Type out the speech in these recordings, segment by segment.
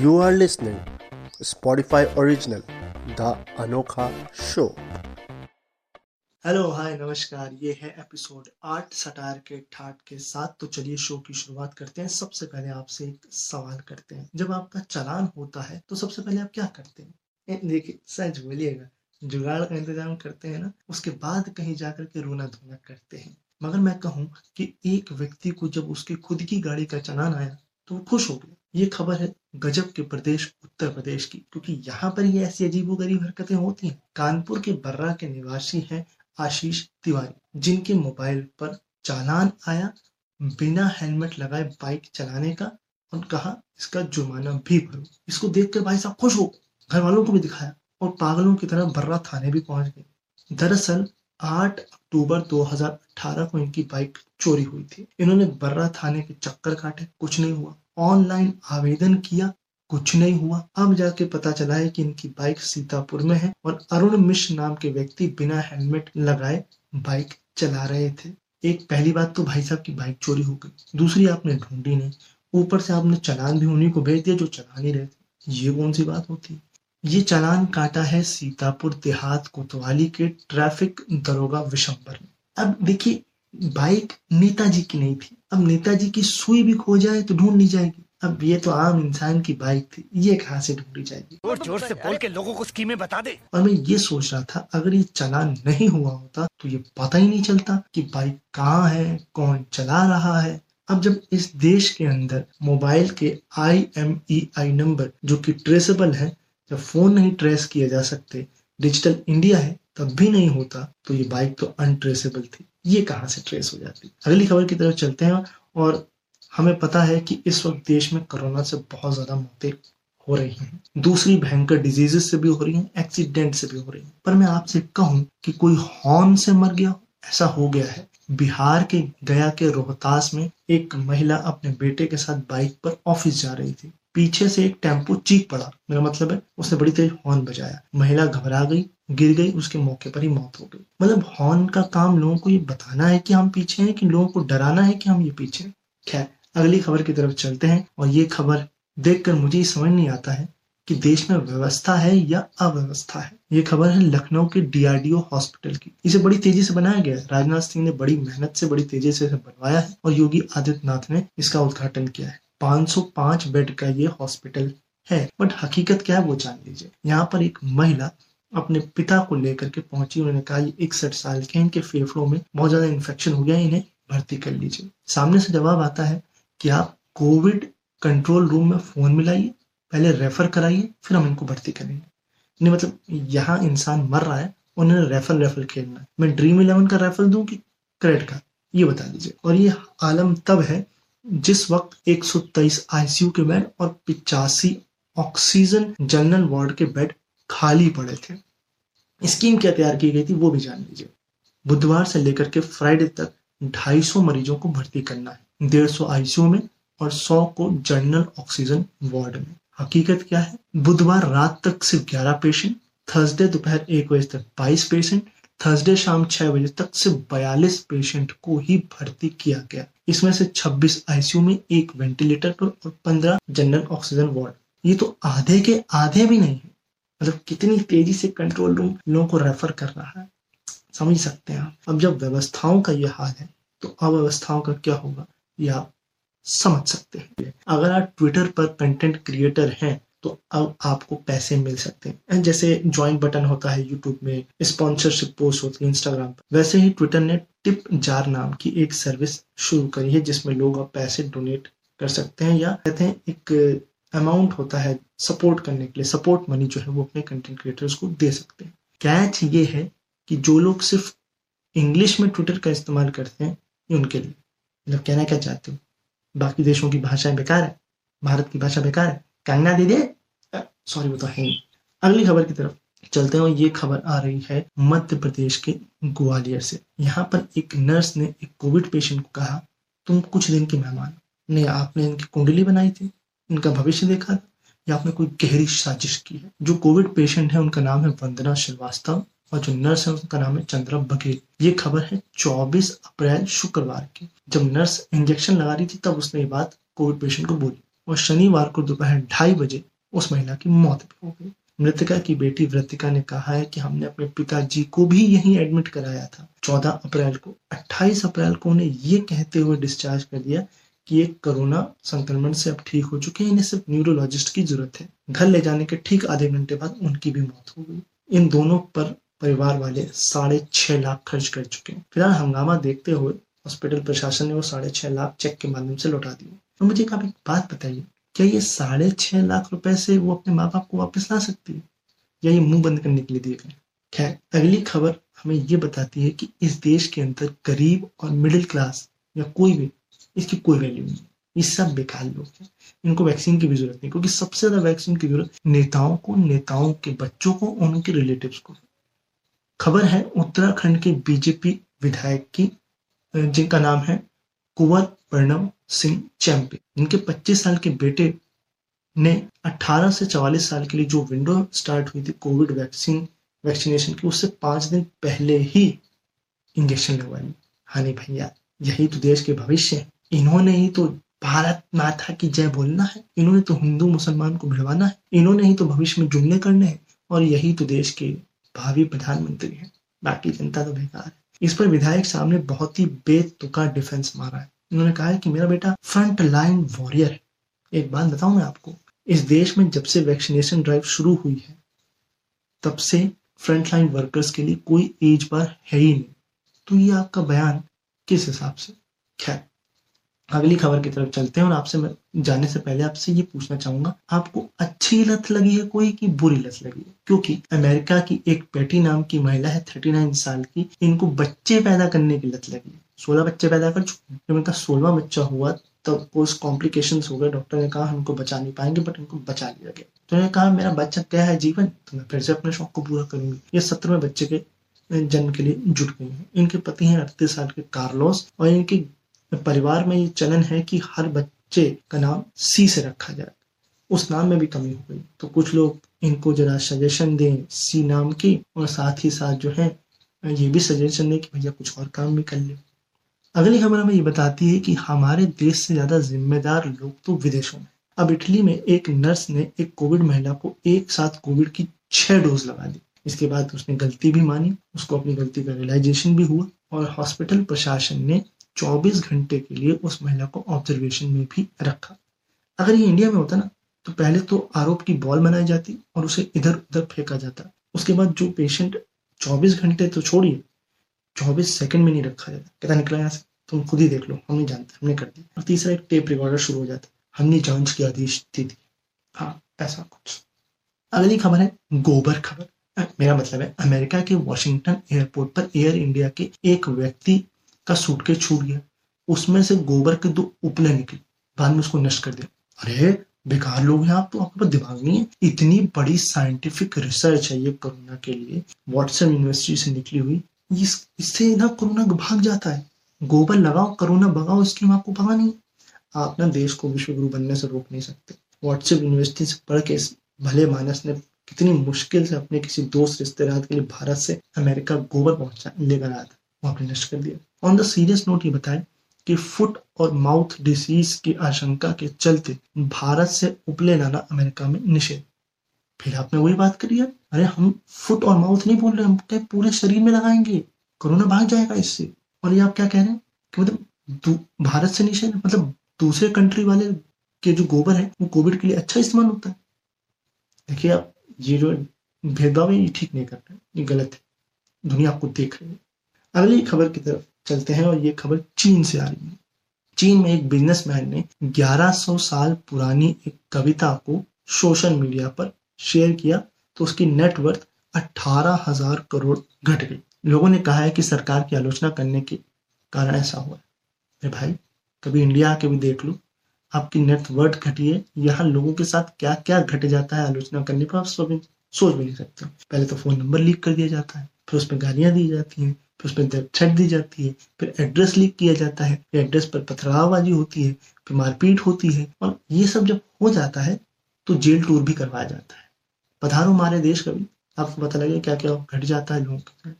You are listening Spotify original, The Anokha Show. Hello hi नमस्कार ये है episode आठ, सटार के ठाट के साथ। तो चलिए शो की शुरुआत करते हैं। सबसे पहले आपसे एक सवाल करते हैं। जब आपका चालान होता है तो सबसे पहले आप क्या करते हैं? देखिए सच बोलिएगा। जुगाड़ का इंतज़ाम करते हैं ना, उसके बाद कहीं जाकर के रोना धोना करते हैं। मगर मैं कहूँ कि एक व्यक्ति को जब उसकी खुद की गाड़ी का चलान आया तो वो खुश हो गया। ये खबर है गजब के प्रदेश, उत्तर प्रदेश की, क्योंकि यहाँ पर ये ऐसी अजीबो गरीब हरकतें होती हैं। कानपुर के बर्रा के निवासी हैं आशीष तिवारी, जिनके मोबाइल पर चालान आया, बिना हेलमेट लगाए बाइक चलाने का, और कहा, इसका जुर्माना भी भरो। इसको देखकर भाई साहब खुश हो घर वालों को भी दिखाया, और पागलों की तरह बर्रा थाने भी पहुँच गए। दरअसल 8 अक्टूबर 2018 को इनकी बाइक चोरी हुई थी। इन्होंने बर्रा थाने के चक्कर काटे, कुछ नहीं हुआ। ऑनलाइन आवेदन किया, कुछ नहीं हुआ। अब जाके पता चला है कि इनकी बाइक सीतापुर में है और अरुण मिश्र नाम के व्यक्ति बिना हेलमेट लगाए बाइक चला रहे थे। एक पहली बात तो भाई साहब की बाइक चोरी हो गई। दूसरी, आपने ढूंढी नहीं। ऊपर से आपने चलान भी उन्हीं को भेज दिया जो चला नहीं रहे थे ये कौन सी बात होती? ये चलान काटा है सीतापुर देहात कोतवाली के ट्रैफ़िक दरोगा विशंबर ने अब देखिए, बाइक नेताजी की नहीं थी। अब नेताजी की सुई भी खो जाए तो ढूंढ नहीं जाएगी। अब ये तो आम इंसान की बाइक थी ये कहाँ से ढूंढी जाएगी? ज़ोर ज़ोर से बोल के लोगों को स्कीमें बता दे। और मैं ये सोच रहा था अगर ये चालान नहीं हुआ होता तो ये पता ही नहीं चलता कि बाइक कहाँ है कौन चला रहा है। अब जब इस देश के अंदर मोबाइल के I M E I number जो कि ट्रेसेबल है जब फ़ोन नहीं ट्रेस किए जा सकते डिजिटल इंडिया है तब भी नहीं होता तो ये बाइक तो अनट्रेसेबल थी। ये कहाँ से ट्रेस हो जाती है? अगली खबर की तरफ़ चलते हैं और हमें पता है कि इस वक्त देश में कोरोना से बहुत ज़्यादा मौतें हो रही हैं। दूसरी भयंकर डिजीजेस से भी हो रही हैं एक्सीडेंट से भी हो रही हैं। पर मैं आपसे कहूँ कि कोई हॉर्न से मर गया, ऐसा हो गया है। बिहार के गया के रोहतास में एक महिला अपने बेटे के साथ बाइक पर ऑफ़िस जा रही थी। पीछे से एक टेंपो चीख पड़ा। मेरा मतलब है, उसने बड़ी तेज हॉर्न बजाया। महिला घबरा गई गिर गई, उसके मौके पर ही मौत हो गई। मतलब हॉर्न का काम लोगों को ये बताना है कि हम पीछे हैं, कि लोगों को डराना है कि हम ये पीछे हैं। खैर, अगली खबर की तरफ़ चलते हैं और ये खबर देखकर मुझे ही समझ नहीं आता है कि देश में व्यवस्था है या अव्यवस्था है। ये खबर है लखनऊ के डीआरडीओ हॉस्पिटल की। इसे बड़ी तेज़ी से बनाया गया है। राजनाथ सिंह ने बड़ी मेहनत से, बड़ी तेज़ी से बनवाया है और योगी आदित्यनाथ ने इसका उद्घाटन किया है। 505 बेड का ये हॉस्पिटल है, बट हकीकत क्या है वो जान लीजिए। यहाँ पर एक महिला अपने पिता को लेकर के पहुँची। उन्होंने कहा इकसठ साल के इनके फेफड़ों में बहुत ज़्यादा इन्फेक्शन हो गया इन्हें भर्ती कर लीजिए। सामने से जवाब आता है कि आप कोविड कंट्रोल रूम में फ़ोन मिलाइए, पहले रेफर कराइए, फिर हम इनको भर्ती करेंगे। नहीं मतलब यहाँ इंसान मर रहा है उन्होंने रेफर रेफर खेलना। है मैं ड्रीम इलेवन का रेफर दूँ कि क्रेडिट का ये बता दीजिए। और ये आलम तब है, जिस वक्त 123 आईसीयू के बेड और पिचासी ऑक्सीजन जनरल वार्ड के बेड खाली पड़े थे। स्कीम क्या तैयार की गई थी वो भी जान लीजिए। बुधवार से लेकर के फ्राइडे तक 250 मरीजों को भर्ती करना है। डेढ़ सौ आईसीयू में और 100 को जनरल ऑक्सीजन वार्ड में। हकीकत क्या है? बुधवार रात तक सिर्फ़ 11 पेशेंट, थर्सडे दोपहर एक बजे तक 22 पेशेंट, थर्सडे शाम छह बजे तक सिर्फ़ बयालीस पेशेंट को ही भर्ती किया गया। इसमें से 26 आईसीयू में एक वेंटिलेटर पर और 15 जनरल ऑक्सीजन वार्ड। ये तो आधे के आधे भी नहीं है। मतलब कितनी तेज़ी से कंट्रोल रूम लोगों को रेफर कर रहा है। समझ सकते हैं आप। अब जब व्यवस्थाओं का ये हाल है तो अव्यवस्थाओं का क्या होगा ये आप समझ सकते हैं। अगर आप ट्विटर पर कंटेंट क्रिएटर हैं तो अब आपको पैसे मिल सकते हैं। जैसे ज्वाइन बटन होता है यूट्यूब में स्पॉन्सरशिप पोस्ट होती है इंस्टाग्राम पर, वैसे ही ट्विटर ने टिप जार नाम की एक सर्विस शुरू करी है, जिसमें लोग अब पैसे डोनेट कर सकते हैं या कहते हैं एक अमाउंट होता है सपोर्ट करने के लिए सपोर्ट मनी जो है वो अपने कंटेंट क्रिएटर्स को दे सकते हैं। कैच ये है कि जो लोग सिर्फ़ इंग्लिश में ट्विटर का इस्तेमाल करते हैं, ये उनके लिए। मतलब कहना क्या चाहते हो? बाकी देशों की भाषाएँ बेकार है? भारत की भाषा बेकार है? कंगना दीदी सॉरी वो तो है अगली खबर की तरफ़ चलते हैं ये खबर आ रही है मध्य प्रदेश के ग्वालियर से। यहाँ पर एक नर्स ने एक कोविड पेशेंट को कहा, तुम कुछ दिन के मेहमान नहीं, आपने इनकी कुंडली बनाई थी। इनका भविष्य देखा या आपने कोई गहरी साजिश की है? जो कोविड पेशेंट है, उनका नाम है वंदना श्रीवास्तव और जो नर्स है उसका नाम है चंद्रा बघेल। ये खबर है 24 अप्रैल शुक्रवार की। जब नर्स इंजेक्शन लगा रही थी, तब उसने ये बात कोविड पेशेंट को बोली। और शनिवार को दोपहर ढाई बजे उस महिला की मौत भी हो गई। मृतका की बेटी वृतिका ने कहा है कि हमने अपने पिताजी को भी यहीं एडमिट कराया था। 14 अप्रैल को 28 अप्रैल को उन्हें ये कहते हुए डिस्चार्ज कर दिया कि ये कोरोना संक्रमण से अब ठीक हो चुके हैं, इन्हें सिर्फ़ न्यूरोलॉजिस्ट की ज़रूरत है। घर ले जाने के ठीक आधे घंटे बाद उनकी भी मौत हो गई। इन दोनों पर परिवार वाले साढ़े छह लाख खर्च कर चुके हैं। फ़िलहाल हंगामा देखते हुए हॉस्पिटल प्रशासन ने वो साढ़े छह लाख चेक के माध्यम से लौटा दिए। तो मुझे आप एक बात बताइए, क्या ये साढ़े छह लाख रुपए से वो अपने माँ बाप को वापस ला सकती है? या ये मुँह बंद करने के लिए दिए गए? खैर, अगली खबर हमें ये बताती है कि इस देश के अंदर गरीब और मिडिल क्लास या कोई भी इसकी कोई वैल्यू नहीं। ये सब बेकार लोग हैं। इनको वैक्सीन की भी ज़रूरत नहीं, क्योंकि सबसे ज़्यादा वैक्सीन की ज़रूरत नेताओं को, नेताओं के बच्चों को, उनके रिलेटिव्स को। खबर है उत्तराखंड के बीजेपी विधायक की जिनका नाम है कुंवर प्रणव सिंह चैंपी जिनके 25 साल के बेटे ने 18 से 44 साल के लिए जो विंडो स्टार्ट हुई थी कोविड वैक्सीन वैक्सीनेशन की, उससे पाँच दिन पहले ही इंजेक्शन लगवा ली हाँ भैया, यही तो देश के भविष्य है। इन्होंने ही तो भारत माता की जय बोलना है। इन्होंने तो हिंदू मुसलमान को भिड़वाना है। इन्होंने ही तो भविष्य में जुमले करने हैं। और यही तो देश के भावी प्रधानमंत्री हैं। बाकी जनता तो बेकार है। इस पर विधायक साहब ने बहुत ही बेतुका डिफेंस मारा है। उन्होंने कहा है कि मेरा बेटा फ्रंट लाइन वॉरियर है। एक बात बताऊँ मैं आपको, इस देश में जब से वैक्सीनेशन ड्राइव शुरू हुई है, तब से फ्रंट लाइन वर्कर्स के लिए कोई एज बार है ही नहीं। तो ये आपका बयान किस हिसाब से? खैर अगली खबर की तरफ़ चलते हैं और आपसे जाने से पहले आपसे ये पूछना चाहूँगा, आपको अच्छी लत लगी है कोई की बुरी लत लगी है? क्योंकि अमेरिका की एक पेटी नाम की महिला है, थर्टी नाइन साल की, इनको बच्चे पैदा करने की लत लगी है। सोलह बच्चे पैदा कर चुके जब इनका सोलवा बच्चा हुआ, तब पोस्ट कॉम्प्लिकेशन हो गए, डॉक्टर ने कहा, हमको बचा नहीं पाएँगे बट इनको बचा लिया गया। तो उन्होंने कहा, मेरा बच्चा क्या है जीवन? तो मैं फिर से अपने शौक को पूरा करूँगी। ये सत्रहवें बच्चे के जन्म के लिए जुट गई हैं। इनके पति हैं अड़तीस साल के कार्लोस और इनके परिवार में ये चलन है कि हर बच्चे का नाम सी से रखा जाए। उस नाम में भी कमी हो गई। तो कुछ लोग इनको जरा सजेशन दें सी नाम की और साथ ही साथ जो है, ये भी सजेशन दें कि भैया कुछ और काम भी कर ले। अगली खबर हमें ये बताती है कि हमारे देश से ज़्यादा जिम्मेदार लोग तो विदेशों में अब इटली में एक नर्स ने एक कोविड महिला को एक साथ कोविड की छह डोज लगा दी। इसके बाद उसने गलती भी मानी, उसको अपनी गलती का रियलाइजेशन भी हुआ और हॉस्पिटल प्रशासन ने 24 घंटे के लिए उस महिला को ऑब्जर्वेशन में भी रखा। अगर ये इंडिया में होता ना तो पहले तो आरोप की बॉल बनाई जाती और उसे इधर उधर फेंका जाता। उसके बाद जो पेशेंट 24 घंटे तो छोड़िए 24 सेकंड में नहीं रखा जाता। कहता, निकला यहाँ से, तुम खुद ही देख लो हम नहीं जानते, हमने कर दिया। और तीसरा एक टेप रिकॉर्डर शुरू हो जाता, हमने जाँच की आदेश दी थी हाँ ऐसा कुछ। अगली खबर है, गोबर खबर। मेरा मतलब है, अमेरिका के वॉशिंगटन एयरपोर्ट पर एयर इंडिया के एक व्यक्ति का सूटकेस छूट गया। उसमें से गोबर के दो उपले निकले। बाद में उसको नष्ट कर दिया। अरे बेकार लोग हैं आप तो। आपके पास दिमाग नहीं है? इतनी बड़ी साइंटिफिक रिसर्च है ये कोरोना के लिए। व्हाट्सएप यूनिवर्सिटी से निकली हुई। इस, इससे ना कोरोना भाग जाता है। गोबर लगाओ कोरोना भगाओ इसकी आपको पता नहीं। आप ना देश को विश्व गुरु बनने से रोक नहीं सकते। व्हाट्सएप यूनिवर्सिटी से पढ़ के भले मानस ने कितनी मुश्किल से अपने किसी दोस्त रिश्तेदार के लिए भारत से अमेरिका गोबर पहुँचा लेकर आया था। वो आपने नष्ट कर दिया। ऑन द सीरियस नोट ये बताएँ कि फुट और माउथ डिसीज की आशंका के चलते भारत से उपले लाना अमेरिका में निषेध। फिर आपने वही बात करी है, अरे हम फुट और माउथ नहीं बोल रहे, हम क्या पूरे शरीर में लगाएँगे? कोरोना भाग जाएगा इससे। और ये आप क्या कह रहे हैं? कि मतलब भारत से निषेध मतलब दूसरे कंट्री वाले के जो गोबर है, वो कोविड के लिए अच्छा इस्तेमाल होता है। देखिए आप, ये जो भेदभाव है, ये ठीक नहीं कर रहे ये गलत है। दुनिया आपको देख रही है। अगली खबर की तरफ़ चलते हैं और ये खबर चीन से आ रही है। चीन में एक बिजनेसमैन ने 1100 साल पुरानी एक कविता को सोशल मीडिया पर शेयर किया तो उसकी नेटवर्थ अठारह हज़ार करोड़ घट गई। लोगों ने कहा है कि सरकार की आलोचना करने के कारण ऐसा हुआ है। भाई, कभी इंडिया आके भी देख लो, आपकी नेटवर्थ घटी है यहाँ लोगों के साथ क्या क्या घट जाता है आलोचना करने पर आप सोच भी नहीं सकते। पहले तो फ़ोन नंबर लीक कर दिया जाता है, फिर उसमें गालियाँ दी जाती हैं फिर उसमें थ्रेट दी जाती है, फिर एड्रेस लीक किया जाता है, फिर एड्रेस पर पथरावबाजी होती है, फिर मारपीट होती है और ये सब जब हो जाता है तो जेल टूर भी करवाया जाता है। पधारो मारे देश कभी, आपको पता लगे क्या क्या घट जाता है लोगों के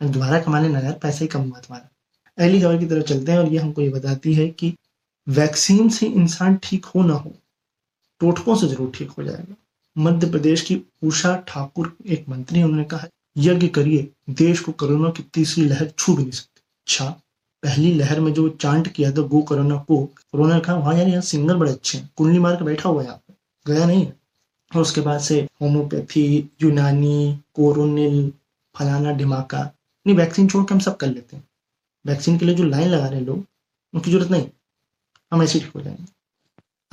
दोबारा कमाने ना यार पैसा ही कम हुआ तुम्हारा। अगली खबर की तरफ़ चलते हैं और ये हमको ये बताती है कि वैक्सीन से इंसान ठीक हो ना हो, टोटकों से ज़रूर ठीक हो जाएगा। मध्य प्रदेश की उषा ठाकुर, एक मंत्री उन्होंने कहा यज्ञ करिए, देश को कोरोना की तीसरी लहर छू भी नहीं सकती। अच्छा पहली लहर में जो चांट किया था, गो कोरोना को कोरोना कहा वहाँ यार यहाँ सिंगर बड़े अच्छे हैं, कुंडली मार के बैठा हुआ है यहाँ पे, गया नहीं और उसके बाद से होम्योपैथी, यूनानी, कोरोनिल, फलाना ढिमाका नहीं, वैक्सीन छोड़ के हम सब कर लेते हैं। वैक्सीन के लिए जो लाइन लगा रहे हैं लोग, उनकी ज़रूरत नहीं। हम ऐसे ठीक हो जाएँगे।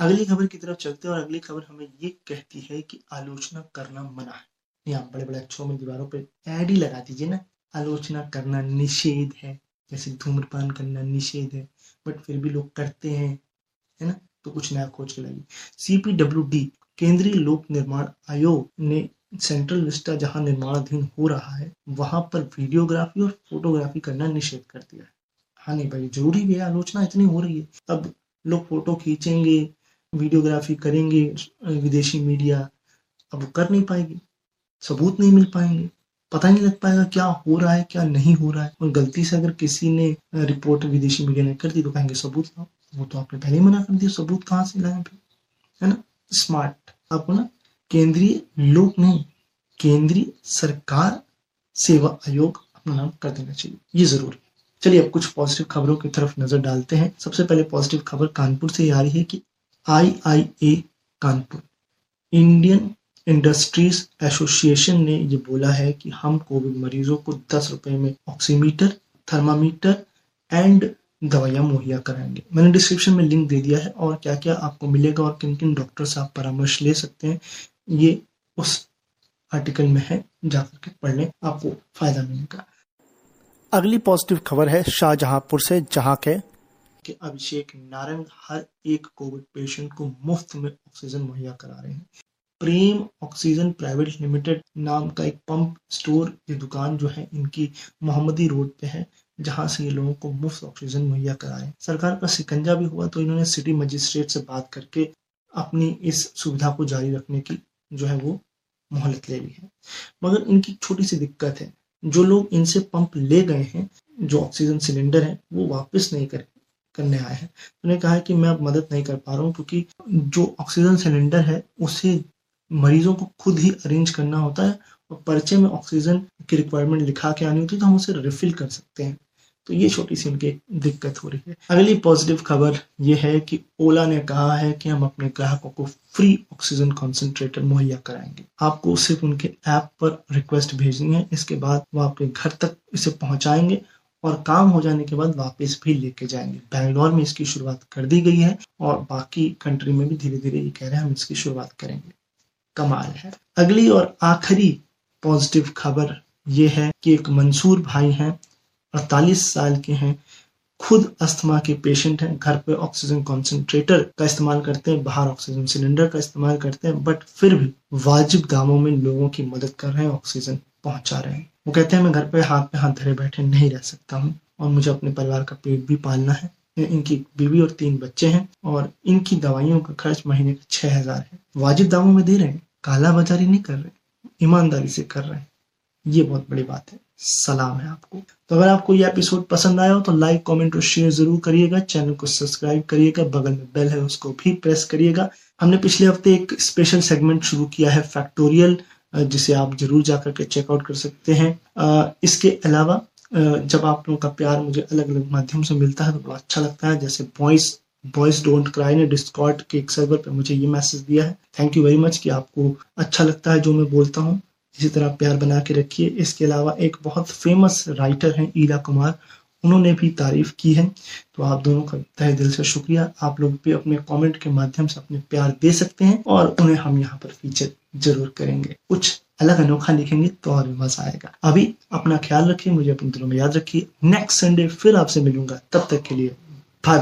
अगली खबर की तरफ़ चलते हैं और अगली खबर हमें ये कहती है कि आलोचना करना मना है। यहाँ बड़े बड़े अक्षरों में दीवारों पे ऐड ही लगा दीजिए ना। आलोचना करना निषेध है, जैसे धूम्रपान करना निषेध है बट फिर भी लोग करते हैं, है ना? तो कुछ नया खोज के लगी सीपीडब्ल्यू डी केंद्रीय लोक निर्माण आयोग ने सेंट्रल विस्टा जहाँ निर्माणाधीन हो रहा है, वहाँ पर वीडियोग्राफी और फोटोग्राफी करना निषेध कर दिया है। हाँ नहीं भाई, ज़रूरी भी है, आलोचना इतनी हो रही है। अब लोग फ़ोटो खींचेंगे, वीडियोग्राफी करेंगे, विदेशी मीडिया अब कर नहीं पाएगी। सबूत नहीं मिल पाएँगे। पता नहीं लग पाएगा क्या हो रहा है, क्या नहीं हो रहा है। और गलती से अगर किसी ने रिपोर्ट विदेशी मीडिया ने कर दी तो कहेंगे सबूत लाओ वो तो आपने पहले ही मना कर दिया, सबूत कहाँ से लाए फिर? है ना? स्मार्ट। आपको ना केंद्रीय लोक नहीं, केंद्रीय सरकार सेवा आयोग अपना नाम कर देना चाहिए। ये ज़रूरी चलिए अब कुछ पॉजिटिव खबरों की तरफ़ नज़र डालते हैं। सबसे पहले पॉजिटिव खबर कानपुर से आ रही है कि IIA Kanpur, Indian industries association ने ये बोला है कि हम कोविड मरीजों को दस रुपए में ऑक्सीमीटर थर्मामीटर एंड दवाइयाँ मुहैया कराएँगे। मैंने डिस्क्रिप्शन में लिंक दे दिया है और क्या क्या आपको मिलेगा और किन किन डॉक्टर से आप परामर्श ले सकते हैं ये उस आर्टिकल में है। जाकर के पढ़ लें आपको फ़ायदा मिलेगा। अगली पॉजिटिव खबर है शाहजहांपुर से जहाँ के कि अभिषेक नारंग हर एक कोविड पेशेंट को मुफ़्त में ऑक्सीजन मुहैया करा रहे हैं। प्रेम ऑक्सीजन प्राइवेट लिमिटेड नाम का एक पंप स्टोर ये दुकान जो है, इनकी मोहम्मदी रोड पे है, जहाँ से ये लोगों को मुफ़्त ऑक्सीजन मुहैया कराए। सरकार का सिकंजा भी हुआ तो इन्होंने सिटी मजिस्ट्रेट से बात करके अपनी इस सुविधा को जारी रखने की जो है वो मोहलत ले ली है। मगर इनकी छोटी सी दिक्कत है, जो लोग इनसे पंप ले गए हैं, जो ऑक्सीजन सिलेंडर है, वो वापस नहीं कर, करने आए हैं। उन्होंने कहा है कि मैं अब मदद नहीं कर पा रहा हूँ, क्योंकि जो ऑक्सीजन सिलेंडर है, उसे मरीजों को खुद ही अरेंज करना होता है और पर्चे में ऑक्सीजन की रिक्वायरमेंट लिखा के आनी होती है तो हम उसे रिफिल कर सकते हैं। तो ये छोटी सी उनकी दिक्कत हो रही है। अगली पॉजिटिव खबर ये है कि ओला ने कहा है कि हम अपने ग्राहकों को फ्री ऑक्सीजन कॉन्सेंट्रेटर मुहैया कराएँगे। आपको सिर्फ़ उनके ऐप पर रिक्वेस्ट भेजनी है, इसके बाद वो आपके घर तक इसे पहुंचाएँगे और काम हो जाने के बाद वापस भी लेके जाएँगे। बैंगलोर में इसकी शुरुआत कर दी गई है और बाकी कंट्री में भी धीरे धीरे ये कह रहे हैं, हम इसकी शुरुआत करेंगे। कमाल है। अगली और आखिरी पॉजिटिव खबर ये है कि एक मंसूर भाई हैं, अड़तालीस साल के हैं, खुद अस्थमा के पेशेंट हैं, घर पे ऑक्सीजन कॉन्सेंट्रेटर का इस्तेमाल करते हैं, बाहर ऑक्सीजन सिलेंडर का इस्तेमाल करते हैं बट फिर भी वाजिब दामों में लोगों की मदद कर रहे हैं ऑक्सीजन पहुँचा रहे हैं। वो कहते हैं, मैं घर पे हाथ पे हाथ धरे बैठे नहीं रह सकता हूँ और मुझे अपने परिवार का पेट भी पालना है। इनकी बीवी और तीन बच्चे हैं और इनकी दवाइयों का खर्च महीने का छह हज़ार है। वाजिब दामों में दे रहे हैं काला बाजारी नहीं कर रहे, ईमानदारी से कर रहे हैं। ये बहुत बड़ी बात है। सलाम है आपको। तो अगर आपको ये एपिसोड पसंद आया हो तो लाइक कमेंट और शेयर ज़रूर करिएगा। चैनल को सब्सक्राइब करिएगा। बगल में बेल है, उसको भी प्रेस करिएगा। हमने पिछले हफ़्ते एक स्पेशल सेगमेंट शुरू किया है फैक्टोरियल जिसे आप ज़रूर जाकर के चेकआउट कर सकते हैं। इसके अलावा जब आप लोगों का प्यार मुझे अलग अलग माध्यम से मिलता है तो बड़ा अच्छा लगता है। जैसे वॉइस बॉयज़ डोंट क्राई ने डिस्कॉर्ड के एक सर्वर पे मुझे ये मैसेज दिया है। थैंक यू वेरी मच कि आपको अच्छा लगता है जो मैं बोलता हूँ। इसी तरह प्यार बना के रखिए। इसके अलावा एक बहुत फ़ेमस राइटर हैं ईला कुमार उन्होंने भी तारीफ़ की है। तो आप दोनों का तहे दिल से शुक्रिया। आप लोग भी अपने कमेंट के माध्यम से अपने प्यार दे सकते हैं और उन्हें हम यहाँ पर फीचर ज़रूर करेंगे। कुछ अलग अनोखा लिखेंगे तो और भी मज़ा आएगा। अभी अपना ख्याल रखिए, मुझे अपने दिलों में याद रखिए। नेक्स्ट संडे फिर आपसे मिलूँगा। तब तक के लिए बाय